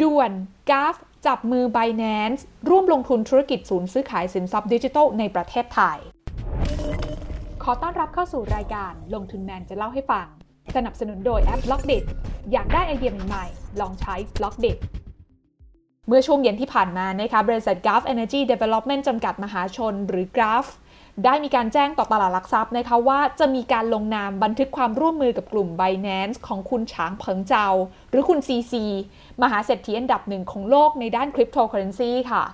ด่วน GULF จับมือ Binance ร่วมลงทุนธุรกิจศูนย์ซื้อขายสินทรัพย์ดิจิทัลในประเทศไทย ขอต้อนรับเข้าสู่รายการลงทุนแมนจะเล่าให้ฟัง สนับสนุนโดยแอป b ล็อกเดอยากได้ไอเดียใหม่ๆลองใช้ b ล็อกเดเมื่อช่วงเย็นที่ผ่านมานะคะบริษัท Gulf Energy Development จำกัดมหาชน หรือ GULF ได้มีการแจ้งต่อตลาดหลักทรัพย์นะคะว่าจะมีการลงนามบันทึกความร่วมมือกับกลุ่ม Binance ของคุณฉางเพิงเจา หรือคุณ CZ มหาเศรษฐีอันดับหนึ่งของโลกในด้านคริปโตเคอเรนซีค่ะ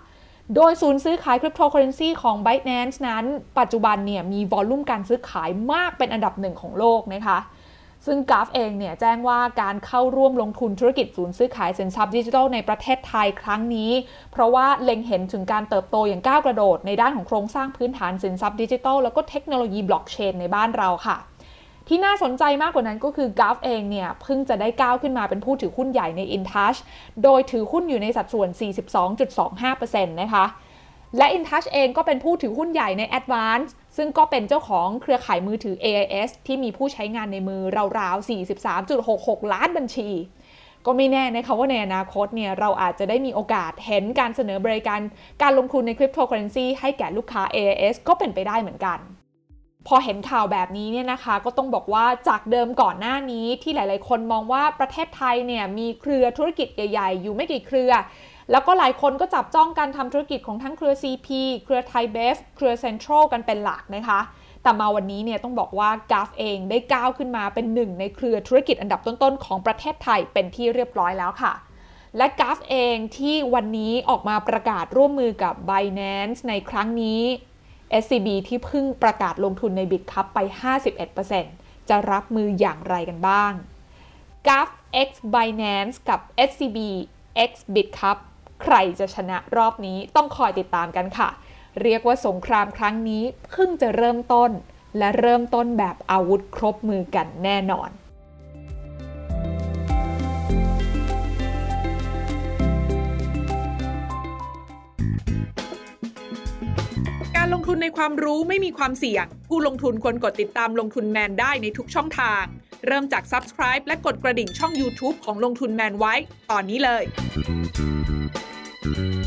โดยศูนย์ซื้อขายคริปโตเคอเรนซีของ Binance นั้น ปัจจุบันเนี่ยมี volume การซื้อขายมากเป็นอันดับหนึ่งของโลกนะคะ ซึ่ง GULF เองเนี่ยแจ้งว่าการเข้าร่วมลงทุนธุรกิจศูนย์ซื้อขายสินทรัพย์ดิจิทัลในประเทศไทยครั้งนี้ เพราะว่าเล็งเห็นถึงการเติบโตอย่างก้าวกระโดด ในด้านของโครงสร้างพื้นฐานสินทรัพย์ดิจิทัลแล้วก็เทคโนโลยีบล็อกเชนในบ้านเราค่ะที่น่าสนใจมากกว่านั้นก็คือกราฟเองเนี่ยเพิ่งจะได้ก้าวขึ้นมาเป็นผู้ถือหุ้นใหญ่ใน InTouch โดยถือหุ้นอยู่ในสัดส่วน 42.25%นะคะ และ InTouch เองก็เป็นผู้ถือหุ้นใหญ่ใน Advance ซึ่งก็เป็นเจ้าของเครือข่ายมือถือ AIS ที่มีผู้ใช้งานในมือราวๆ 43.66 ล้านบัญชี ก็ไม่แน่นะคะว่าในอนาคตเนี่ยเราอาจจะได้มีโอกาสเห็นการเสนอบริการการลงทุนในคริปโตเคอเรนซีให้แก่ลูกค้า AIS ก็เป็นไปได้เหมือนกันพอเห็นข่าวแบบนี้เนี่ยนะคะก็ต้องบอกว่าจากเดิมก่อนหน้านี้ที่หลาย ๆ คนมองว่าประเทศไทยเนี่ยมีเครือธุรกิจใหญ่ ๆ อยู่ไม่กี่เครือ แล้วก็หลายคนก็จับจ้องการทำธุรกิจของทั้งเครือ CP เครือไทยเบฟ เครือเซ็นทรัลกันเป็นหลักนะคะ แต่มาวันนี้เนี่ยต้องบอกว่ากราฟเองได้ก้าวขึ้นมาเป็นหนึ่งในเครือธุรกิจอันดับต้นๆ ของประเทศไทยเป็นที่เรียบร้อยแล้วค่ะและกราฟเองที่วันนี้ออกมาประกาศร่วมมือกับ Binance ในครั้งนี้ SCB ที่เพิ่งประกาศลงทุนใน Bitcup ไป 51%จะรับมืออย่างไรกันบ้าง g a f X Binance กับ SCB X Bitcup ใครจะชนะรอบนี้ต้องคอยติดตามกันค่ะ เรียกว่าสงครามครั้งนี้เพิ่งจะเริ่มต้น และเริ่มต้นแบบอาวุธครบมือกันแน่นอนการลงทุนในความรู้ไม่มีความเสี่ยง ผู้ลงทุนควรกดติดตามลงทุนแมนได้ในทุกช่องทาง เริ่มจาก Subscribe และกดกระดิ่งช่อง YouTube ของลงทุนแมนไว้ ตอนนี้เลย Mm-hmm.